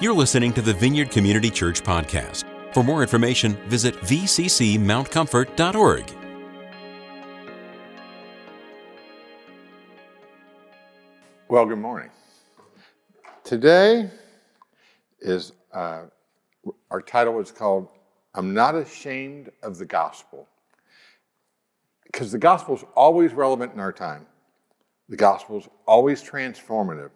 You're listening to the Vineyard Community Church podcast. For more information, visit vccmountcomfort.org. Well, good morning. Today is uh, our title is called "I'm Not Ashamed of the Gospel," because the gospel is always relevant in our time. The gospel is always transformative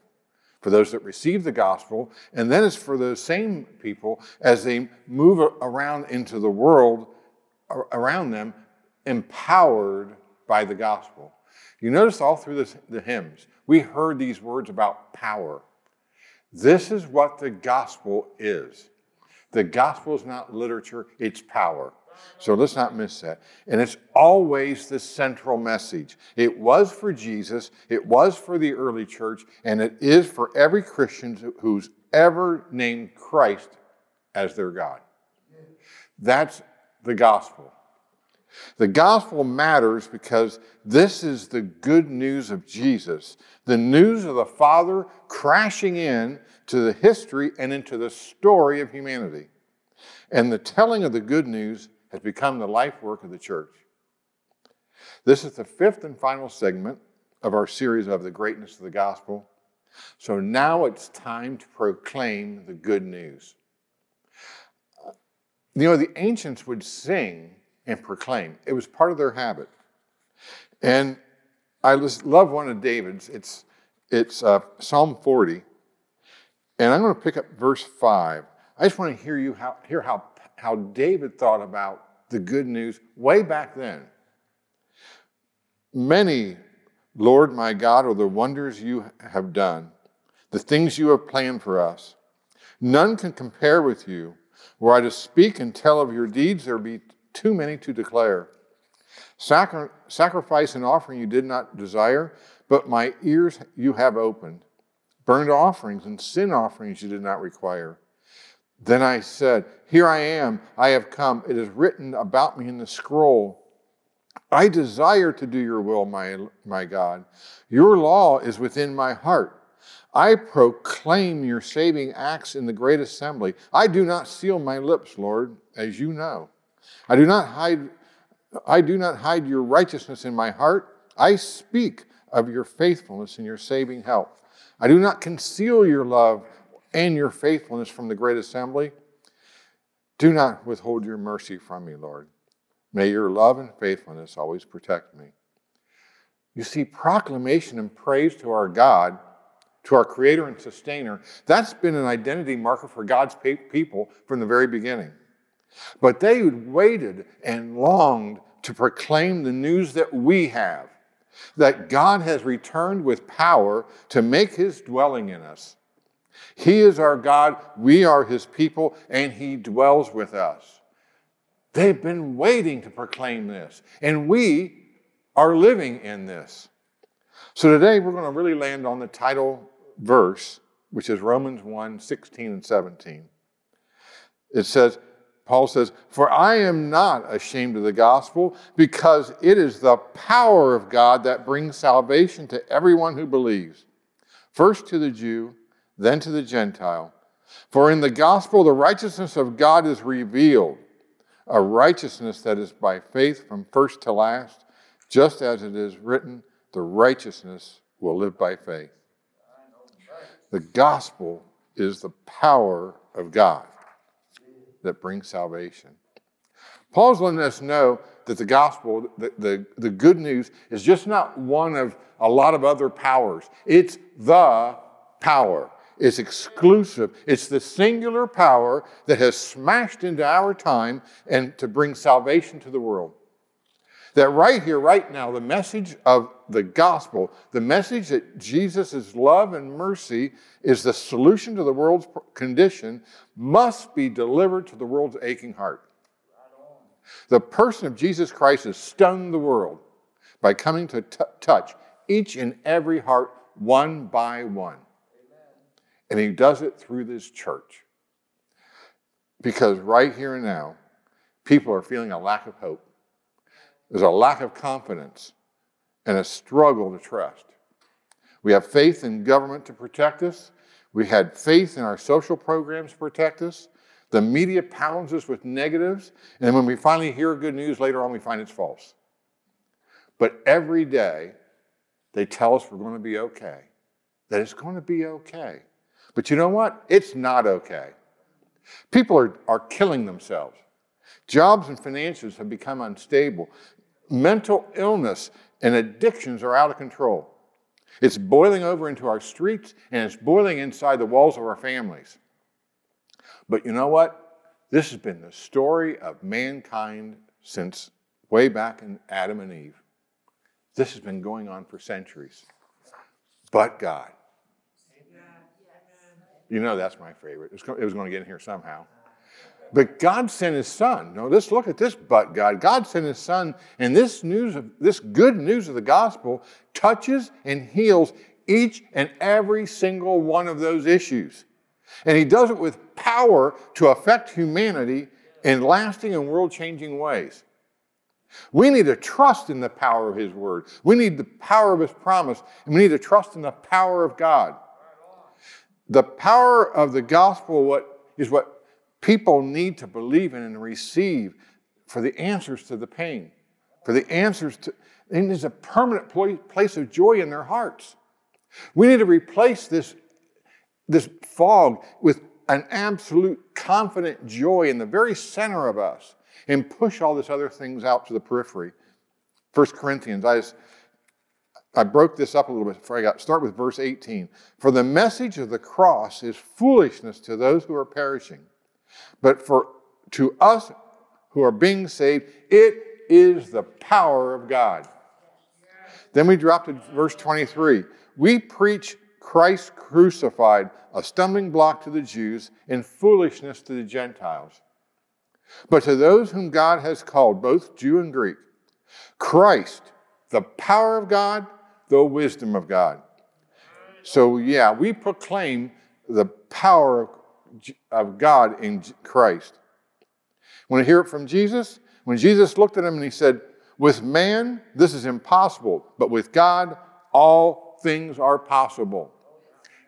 for those that receive the gospel, and then it's for those same people as they move around into the world around them, empowered by the gospel. You notice all through this, the hymns, we heard these words about power. This is what the gospel is. The gospel is not literature, it's power. So let's not miss that. And it's always the central message. It was for Jesus, it was for the early church, and it is for every Christian who's ever named Christ as their God. That's the gospel. The gospel matters because this is the good news of Jesus, the news of the Father crashing in to the history and into the story of humanity. And the telling of the good news has become the life work of the church. This is the fifth and final segment of our series of the greatness of the gospel. So now it's time to proclaim the good news. You know, the ancients would sing and proclaim, it was part of their habit. And I love one of David's. It's, it's uh, Psalm 40. And I'm going to pick up verse 5. I just want to hear you how, hear how, how David thought about the good news way back then. Many, Lord my God, are the wonders you have done, the things you have planned for us. None can compare with you. Were I to speak and tell of your deeds, there be too many to declare. Sacri- sacrifice and offering you did not desire, but my ears you have opened. Burnt offerings and sin offerings you did not require. Then I said, Here I am, I have come. It is written about me in the scroll. I desire to do your will, my, my God. Your law is within my heart. I proclaim your saving acts in the great assembly. I do not seal my lips, Lord, as you know. I do not hide I do not hide your righteousness in my heart. I speak of your faithfulness and your saving help. I do not conceal your love and your faithfulness from the great assembly. Do not withhold your mercy from me, Lord. May your love and faithfulness always protect me. You see, proclamation and praise to our God, to our Creator and Sustainer, that's been an identity marker for God's people from the very beginning. But they waited and longed to proclaim the news that we have that God has returned with power to make his dwelling in us. He is our God, we are His people, and He dwells with us. They've been waiting to proclaim this, and we are living in this. So today we're going to really land on the title verse, which is Romans 1 16 and 17. It says, Paul says, For I am not ashamed of the gospel, because it is the power of God that brings salvation to everyone who believes, first to the Jew then to the Gentile. For in the gospel, the righteousness of God is revealed, a righteousness that is by faith from first to last, just as it is written, the righteousness will live by faith. The gospel is the power of God that brings salvation. Paul's letting us know that the gospel, the, the, the good news, is just not one of a lot of other powers. It's the power. It's exclusive. It's the singular power that has smashed into our time and to bring salvation to the world. That right here, right now, the message of the gospel, the message that Jesus' love and mercy is the solution to the world's condition, must be delivered to the world's aching heart. The person of Jesus Christ has stunned the world by coming to t- touch each and every heart one by one. And he does it through this church. Because right here and now, people are feeling a lack of hope. There's a lack of confidence and a struggle to trust. We have faith in government to protect us. We had faith in our social programs to protect us. The media pounds us with negatives. And when we finally hear good news later on, we find it's false. But every day, they tell us we're going to be okay, that it's going to be okay. But you know what? It's not okay. People are, are killing themselves. Jobs and finances have become unstable. Mental illness and addictions are out of control. It's boiling over into our streets and it's boiling inside the walls of our families. But you know what? This has been the story of mankind since way back in Adam and Eve. This has been going on for centuries. But God. You know that's my favorite. It was going to get in here somehow. But God sent his son. No, let's look at this, but God. God sent his son, and this news of this good news of the gospel touches and heals each and every single one of those issues. And he does it with power to affect humanity in lasting and world changing ways. We need to trust in the power of his word. We need the power of his promise, and we need to trust in the power of God. The power of the gospel what, is what people need to believe in and receive for the answers to the pain, for the answers to, and there's a permanent place of joy in their hearts. We need to replace this, this fog with an absolute confident joy in the very center of us and push all this other things out to the periphery. First Corinthians, I, just, I broke this up a little bit before I got start with verse 18. For the message of the cross is foolishness to those who are perishing but for to us who are being saved, it is the power of God. Then we drop to verse 23. We preach Christ crucified, a stumbling block to the Jews and foolishness to the Gentiles. But to those whom God has called, both Jew and Greek, Christ, the power of God, the wisdom of God. So, yeah, we proclaim the power of God in Christ. Want to hear it from Jesus? When Jesus looked at him and he said, With man, this is impossible, but with God, all things are possible.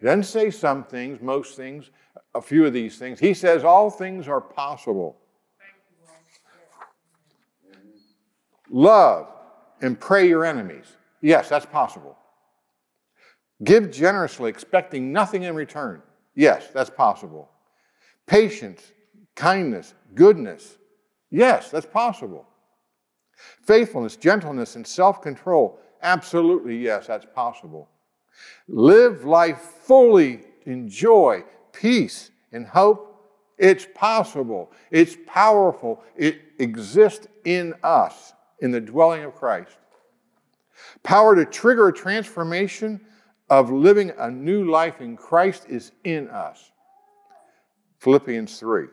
He doesn't say some things, most things, a few of these things. He says all things are possible. Love and pray your enemies. Yes, that's possible. Give generously, expecting nothing in return. Yes, that's possible patience, kindness, goodness. Yes, that's possible. Faithfulness, gentleness, and self control. Absolutely, yes, that's possible. Live life fully in joy, peace, and hope. It's possible. It's powerful. It exists in us, in the dwelling of Christ. Power to trigger a transformation of living a new life in Christ is in us. Philippians 3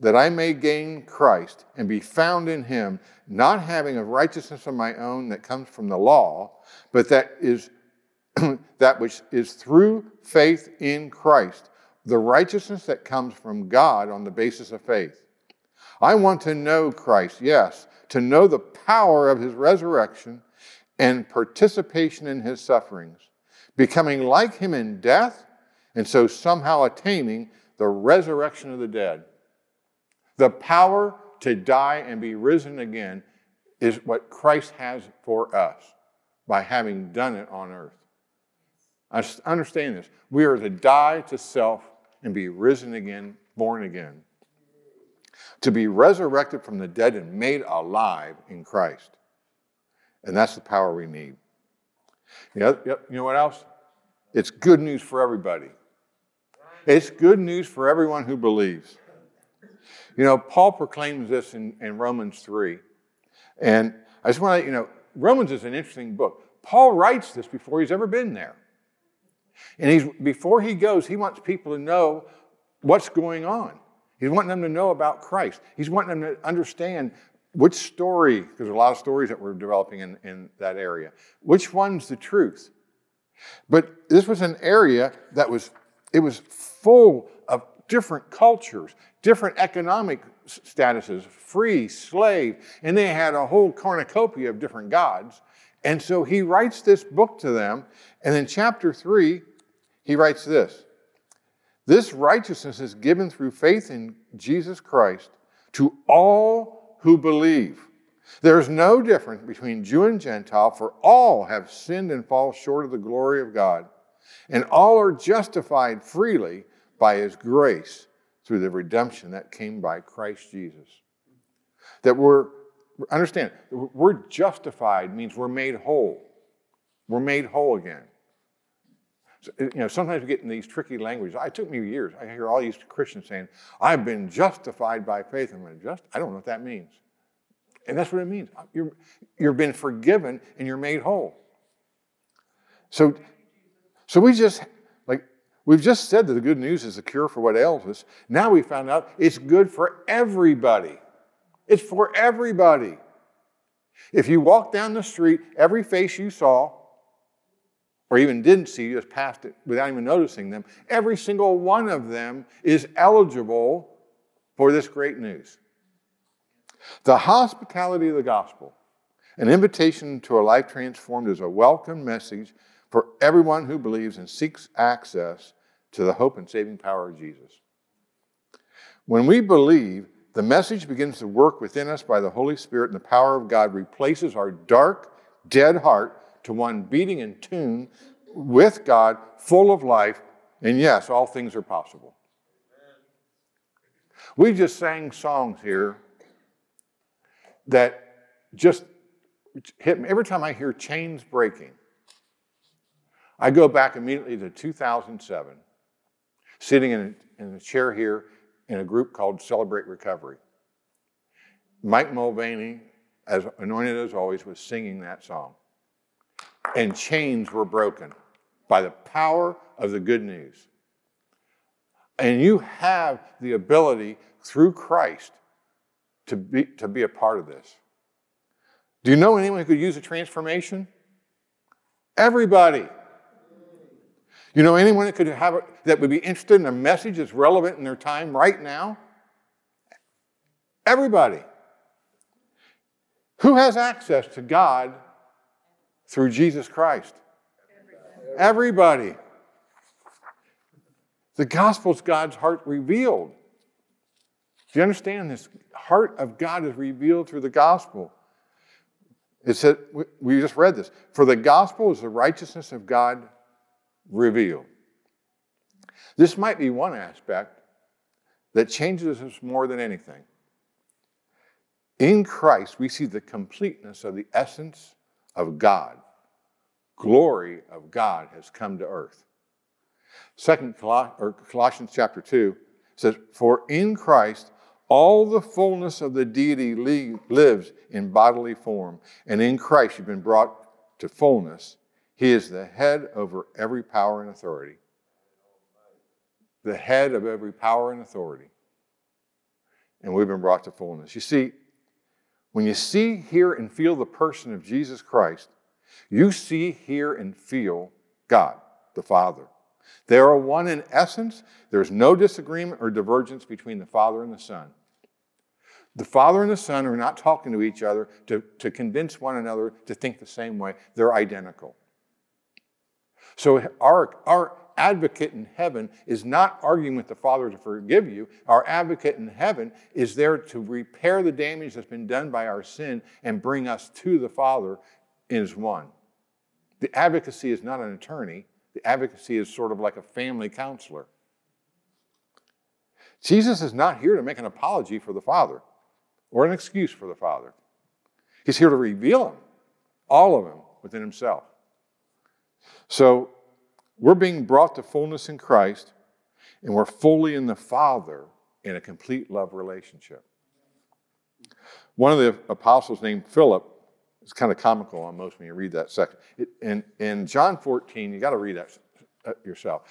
that I may gain Christ and be found in him, not having a righteousness of my own that comes from the law, but that is that which is through faith in Christ, the righteousness that comes from God on the basis of faith. I want to know Christ, yes, to know the power of his resurrection and participation in his sufferings, becoming like him in death, and so somehow attaining the resurrection of the dead. The power to die and be risen again is what Christ has for us by having done it on earth. I understand this. We are to die to self and be risen again, born again. To be resurrected from the dead and made alive in Christ. And that's the power we need. You know, you know what else? It's good news for everybody. It's good news for everyone who believes. You know, Paul proclaims this in, in Romans 3. And I just want to, you know, Romans is an interesting book. Paul writes this before he's ever been there. And he's, before he goes, he wants people to know what's going on. He's wanting them to know about Christ. He's wanting them to understand which story, because there's a lot of stories that we're developing in, in that area, which one's the truth. But this was an area that was it was full of different cultures, different economic statuses, free, slave, and they had a whole cornucopia of different gods. And so he writes this book to them, and in chapter three, he writes this This righteousness is given through faith in Jesus Christ to all who believe. There's no difference between Jew and Gentile, for all have sinned and fall short of the glory of God, and all are justified freely by his grace through the redemption that came by Christ Jesus. That we're, understand, we're justified means we're made whole. We're made whole again. You know, sometimes we get in these tricky languages. It took me years. I hear all these Christians saying, I've been justified by faith. I'm like, just, I don't know what that means. And that's what it means. Uh, you're, you've been forgiven and you're made whole. So, so we just, like, we've just said that the good news is a cure for what ails us. Now we found out it's good for everybody. It's for everybody. If you walk down the street, every face you saw, or even didn't see, just passed it without even noticing them, every single one of them is eligible for this great news. The hospitality of the gospel, an invitation to a life transformed, is a welcome message for everyone who believes and seeks access to the hope and saving power of Jesus. When we believe, the message begins to work within us by the Holy Spirit, and the power of God replaces our dark, dead heart to one beating in tune with God, full of life, and yes, all things are possible. We just sang songs here that just hit me. Every time I hear chains breaking, I go back immediately to 2007, sitting in a, in a chair here in a group called Celebrate Recovery. Mike Mulvaney, as anointed as always, was singing that song. And chains were broken by the power of the good news. And you have the ability through Christ to be, to be a part of this. Do you know anyone who could use a transformation? Everybody. You know anyone that could have a, that would be interested in a message that's relevant in their time right now? Everybody. Who has access to God through Jesus Christ? Everybody. The gospel is God's heart revealed. Do you understand this? Heart of God is revealed through the gospel. It said, we just read this. For the gospel is the righteousness of God revealed. This might be one aspect that changes us more than anything. In Christ, we see the completeness of the essence of God. Glory of God has come to earth. Second Colossians chapter 2 says, For in Christ all the fullness of the deity lives in bodily form, and in Christ you've been brought to fullness. He is the head over every power and authority. The head of every power and authority. And we've been brought to fullness. You see, when you see, hear, and feel the person of Jesus Christ, you see, hear, and feel God, the Father. They are one in essence. There's no disagreement or divergence between the Father and the Son. The Father and the Son are not talking to each other to, to convince one another to think the same way. They're identical. So our, our advocate in heaven is not arguing with the Father to forgive you. Our advocate in heaven is there to repair the damage that's been done by our sin and bring us to the Father is one. The advocacy is not an attorney, the advocacy is sort of like a family counselor. Jesus is not here to make an apology for the Father or an excuse for the Father. He's here to reveal Him, all of Him, within Himself. So we're being brought to fullness in Christ, and we're fully in the Father in a complete love relationship. One of the apostles named Philip is kind of comical almost when you read that section. It, in, in John 14, you got to read that uh, yourself.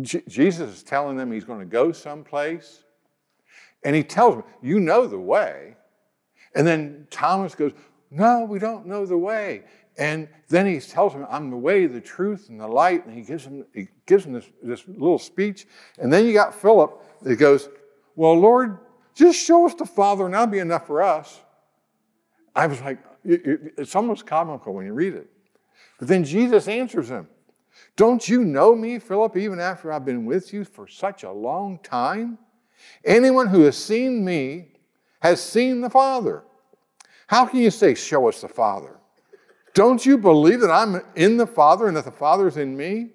J- Jesus is telling them he's going to go someplace and he tells them, You know the way. And then Thomas goes, No, we don't know the way. And then he tells him, I'm the way, the truth, and the light. And he gives him, he gives him this, this little speech. And then you got Philip that goes, Well, Lord, just show us the Father, and that'll be enough for us. I was like, It's almost comical when you read it. But then Jesus answers him Don't you know me, Philip, even after I've been with you for such a long time? Anyone who has seen me has seen the Father. How can you say, Show us the Father? Don't you believe that I'm in the Father and that the Father is in me?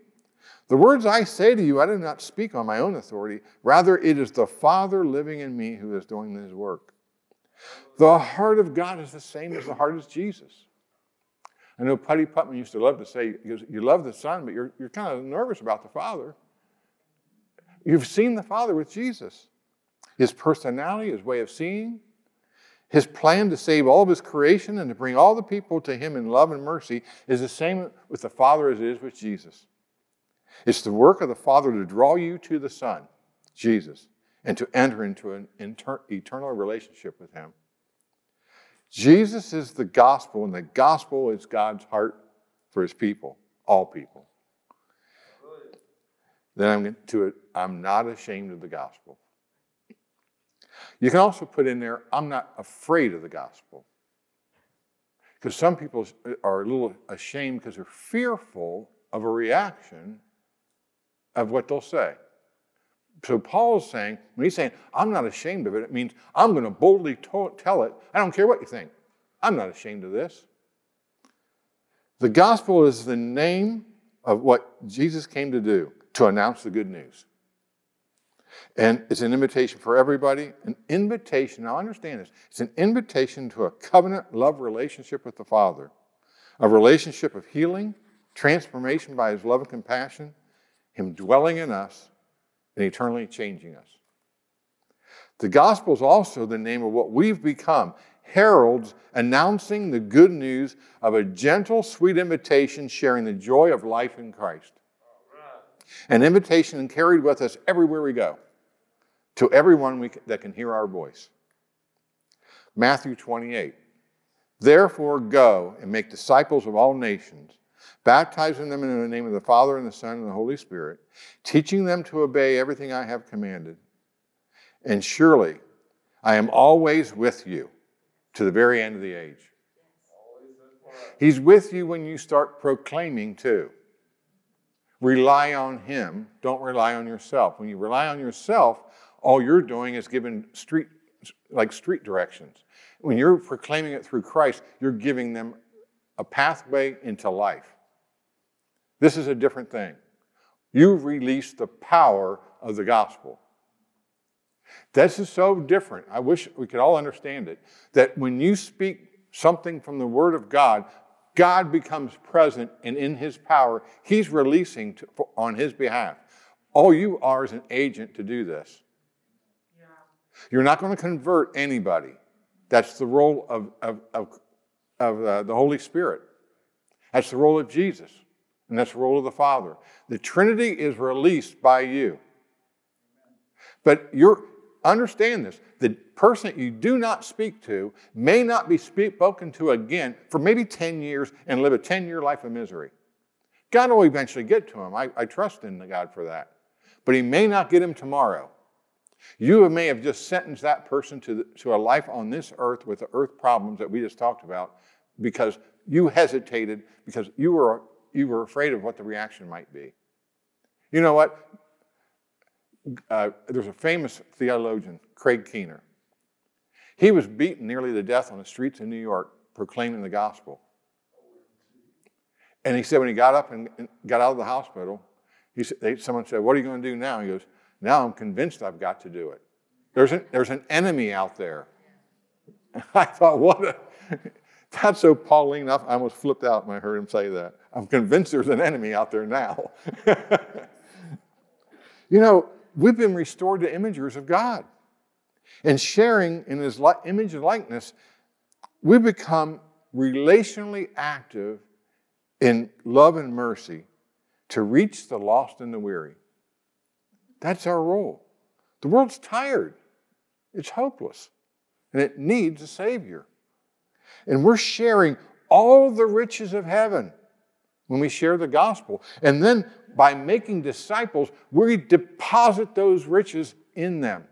The words I say to you, I do not speak on my own authority. Rather, it is the Father living in me who is doing this work. The heart of God is the same as the heart of Jesus. I know Putty Putman used to love to say, You love the Son, but you're, you're kind of nervous about the Father. You've seen the Father with Jesus. His personality, his way of seeing, his plan to save all of his creation and to bring all the people to him in love and mercy is the same with the Father as it is with Jesus. It's the work of the Father to draw you to the Son, Jesus, and to enter into an inter- eternal relationship with him. Jesus is the gospel, and the gospel is God's heart for his people, all people. Then I'm to I'm not ashamed of the gospel. You can also put in there, I'm not afraid of the gospel. Because some people uh, are a little ashamed because they're fearful of a reaction of what they'll say. So Paul's saying, when he's saying, I'm not ashamed of it, it means I'm going to boldly tell it. I don't care what you think. I'm not ashamed of this. The gospel is the name of what Jesus came to do, to announce the good news. And it's an invitation for everybody, an invitation. Now, understand this it's an invitation to a covenant love relationship with the Father, a relationship of healing, transformation by His love and compassion, Him dwelling in us, and eternally changing us. The gospel is also the name of what we've become heralds announcing the good news of a gentle, sweet invitation sharing the joy of life in Christ. An invitation carried with us everywhere we go to everyone we, that can hear our voice. Matthew 28. Therefore, go and make disciples of all nations, baptizing them in the name of the Father and the Son and the Holy Spirit, teaching them to obey everything I have commanded. And surely I am always with you to the very end of the age. He's with you when you start proclaiming, too. Rely on Him, don't rely on yourself. When you rely on yourself, all you're doing is giving street, like street directions. When you're proclaiming it through Christ, you're giving them a pathway into life. This is a different thing. You've released the power of the gospel. This is so different. I wish we could all understand it. That when you speak something from the Word of God, God becomes present and in His power, He's releasing to, on His behalf. All you are is an agent to do this. You're not going to convert anybody. That's the role of, of, of, of uh, the Holy Spirit. That's the role of Jesus, and that's the role of the Father. The Trinity is released by you. But you're, understand this the person that you do not speak to may not be spoken to again for maybe 10 years and live a 10 year life of misery. God will eventually get to him. I, I trust in God for that. But he may not get him tomorrow. You may have just sentenced that person to, the, to a life on this earth with the earth problems that we just talked about because you hesitated, because you were, you were afraid of what the reaction might be. You know what? Uh, there's a famous theologian, Craig Keener. He was beaten nearly to death on the streets of New York proclaiming the gospel. And he said when he got up and got out of the hospital, he said, they, someone said, What are you going to do now? He goes, now I'm convinced I've got to do it. There's an, there's an enemy out there. I thought, what a, that's so Pauline. I almost flipped out when I heard him say that. I'm convinced there's an enemy out there now. you know, we've been restored to imagers of God. And sharing in his image and likeness, we become relationally active in love and mercy to reach the lost and the weary. That's our role. The world's tired, it's hopeless, and it needs a Savior. And we're sharing all the riches of heaven when we share the gospel. And then by making disciples, we deposit those riches in them.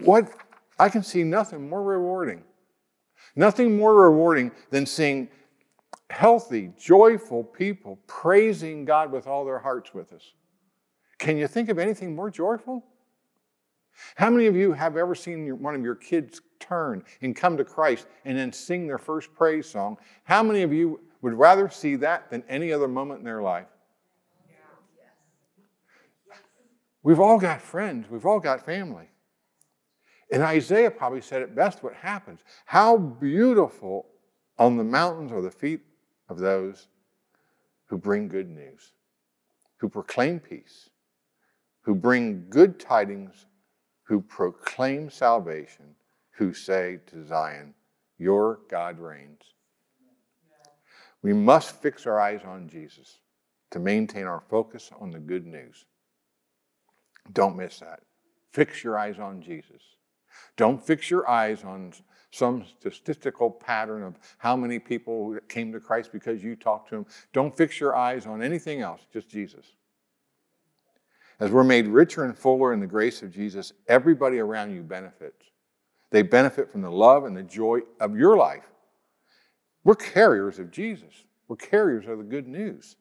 What I can see nothing more rewarding. Nothing more rewarding than seeing healthy, joyful people praising God with all their hearts with us. Can you think of anything more joyful? How many of you have ever seen one of your kids turn and come to Christ and then sing their first praise song? How many of you would rather see that than any other moment in their life? We've all got friends, we've all got family. And Isaiah probably said it best what happens. How beautiful on the mountains are the feet of those who bring good news, who proclaim peace, who bring good tidings, who proclaim salvation, who say to Zion, Your God reigns. We must fix our eyes on Jesus to maintain our focus on the good news. Don't miss that. Fix your eyes on Jesus. Don't fix your eyes on some statistical pattern of how many people came to Christ because you talked to them. Don't fix your eyes on anything else, just Jesus. As we're made richer and fuller in the grace of Jesus, everybody around you benefits. They benefit from the love and the joy of your life. We're carriers of Jesus. We're carriers of the good news.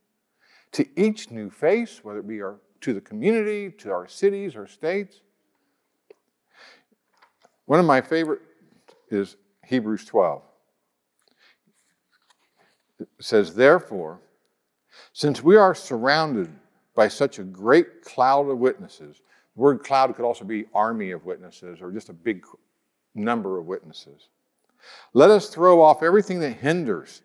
To each new face, whether it be our, to the community, to our cities or states. One of my favorite is Hebrews 12. It says, Therefore, since we are surrounded by such a great cloud of witnesses, the word cloud could also be army of witnesses or just a big number of witnesses. Let us throw off everything that hinders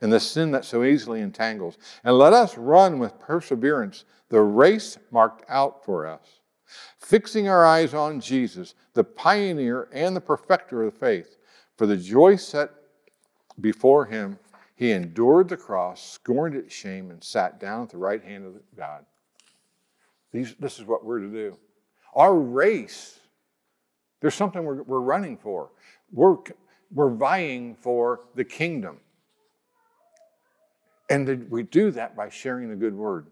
and the sin that so easily entangles, and let us run with perseverance the race marked out for us, fixing our eyes on Jesus, the pioneer and the perfecter of the faith. For the joy set before him, he endured the cross, scorned its shame, and sat down at the right hand of God. These, this is what we're to do. Our race, there's something we're, we're running for. We're, we're vying for the kingdom. And we do that by sharing the good word.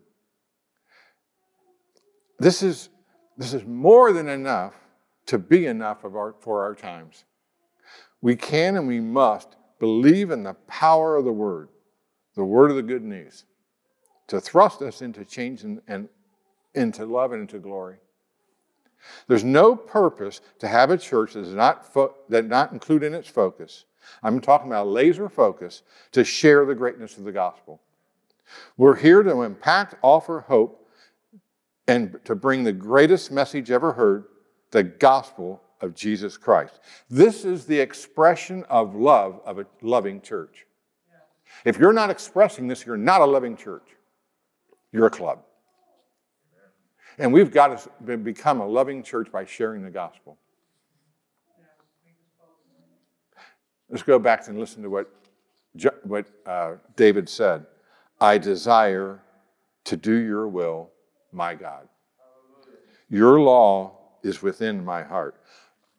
This is, this is more than enough to be enough of our, for our times. We can and we must believe in the power of the word, the word of the good news, to thrust us into change and, and into love and into glory. There's no purpose to have a church that does not, fo- that not include in its focus. I'm talking about laser focus to share the greatness of the gospel. We're here to impact, offer hope, and to bring the greatest message ever heard the gospel of Jesus Christ. This is the expression of love of a loving church. If you're not expressing this, you're not a loving church. You're a club. And we've got to become a loving church by sharing the gospel. Let's go back and listen to what, what uh, David said. I desire to do your will, my God. Your law is within my heart.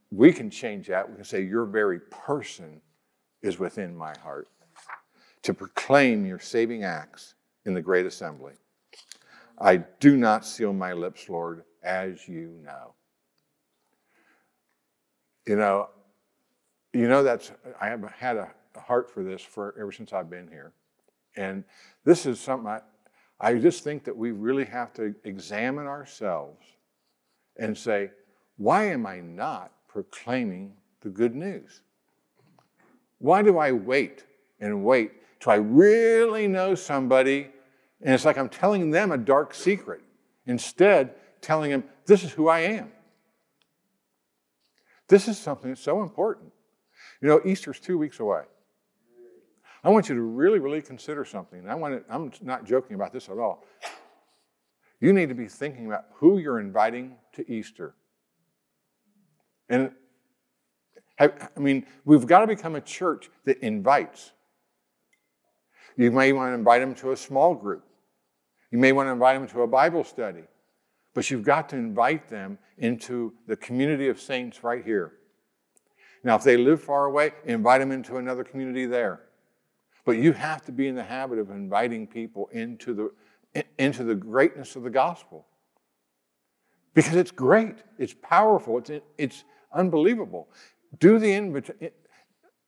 We can change that. We can say, Your very person is within my heart. To proclaim your saving acts in the great assembly. I do not seal my lips, Lord, as you know. You know, you know that's I have had a heart for this for ever since I've been here. And this is something I, I just think that we really have to examine ourselves and say, why am I not proclaiming the good news? Why do I wait and wait till I really know somebody and it's like I'm telling them a dark secret. Instead, telling them, this is who I am. This is something that's so important. You know, Easter's two weeks away. I want you to really, really consider something. I want to, I'm not joking about this at all. You need to be thinking about who you're inviting to Easter. And I mean, we've got to become a church that invites. You may want to invite them to a small group. You may want to invite them to a Bible study, but you've got to invite them into the community of saints right here. Now, if they live far away, invite them into another community there. But you have to be in the habit of inviting people into the, into the greatness of the gospel. Because it's great, it's powerful, it's, it's unbelievable. Do the invita-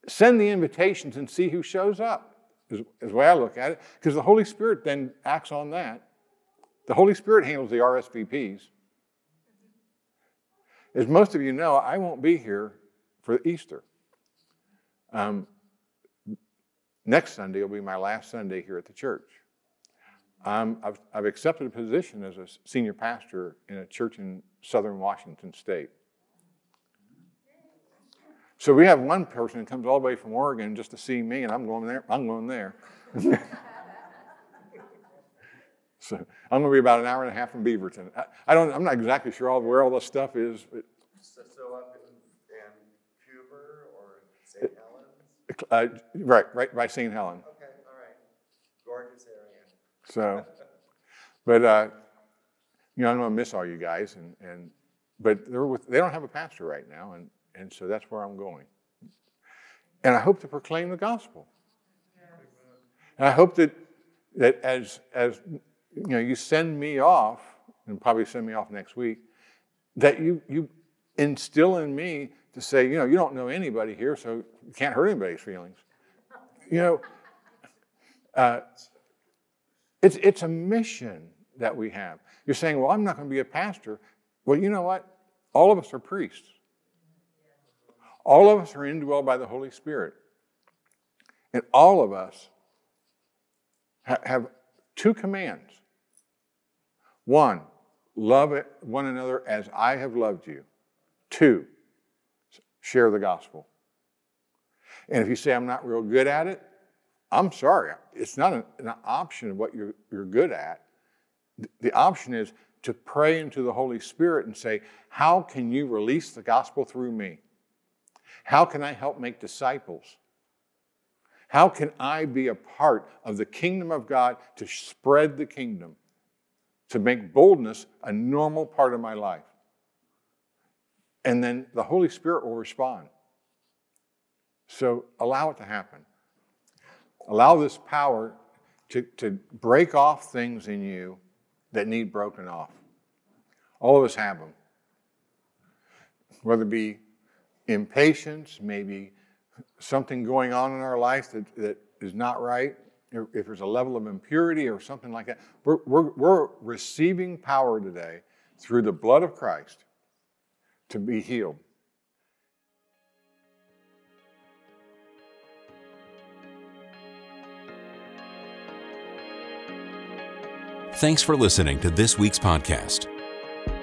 send the invitations and see who shows up. Is, is the way I look at it, because the Holy Spirit then acts on that. The Holy Spirit handles the RSVPs. As most of you know, I won't be here for Easter. Um, next Sunday will be my last Sunday here at the church. Um, I've, I've accepted a position as a senior pastor in a church in southern Washington state. So we have one person that comes all the way from Oregon just to see me, and I'm going there. I'm going there. so I'm going to be about an hour and a half from Beaverton. I, I don't. I'm not exactly sure all, where all this stuff is. But, so, so up in, in Huber or St. Helens? Uh, right, right by St. Helen. Okay, all right. Gorgeous area. So, but uh, you know, I'm going to miss all you guys, and and but they're with, they don't have a pastor right now, and and so that's where I'm going. And I hope to proclaim the gospel. And I hope that that as as you know, you send me off, and probably send me off next week, that you you instill in me to say, you know, you don't know anybody here, so you can't hurt anybody's feelings. You know, uh, it's it's a mission that we have. You're saying, well, I'm not going to be a pastor. Well, you know what? All of us are priests. All of us are indwelled by the Holy Spirit. And all of us ha- have two commands. One, love one another as I have loved you. Two, share the gospel. And if you say, I'm not real good at it, I'm sorry. It's not an, an option of what you're, you're good at. The option is to pray into the Holy Spirit and say, How can you release the gospel through me? How can I help make disciples? How can I be a part of the kingdom of God to spread the kingdom, to make boldness a normal part of my life? And then the Holy Spirit will respond. So allow it to happen. Allow this power to, to break off things in you that need broken off. All of us have them. Whether it be impatience, maybe something going on in our life that, that is not right, if there's a level of impurity or something like that, we're, we're, we're receiving power today through the blood of Christ to be healed. Thanks for listening to this week's podcast.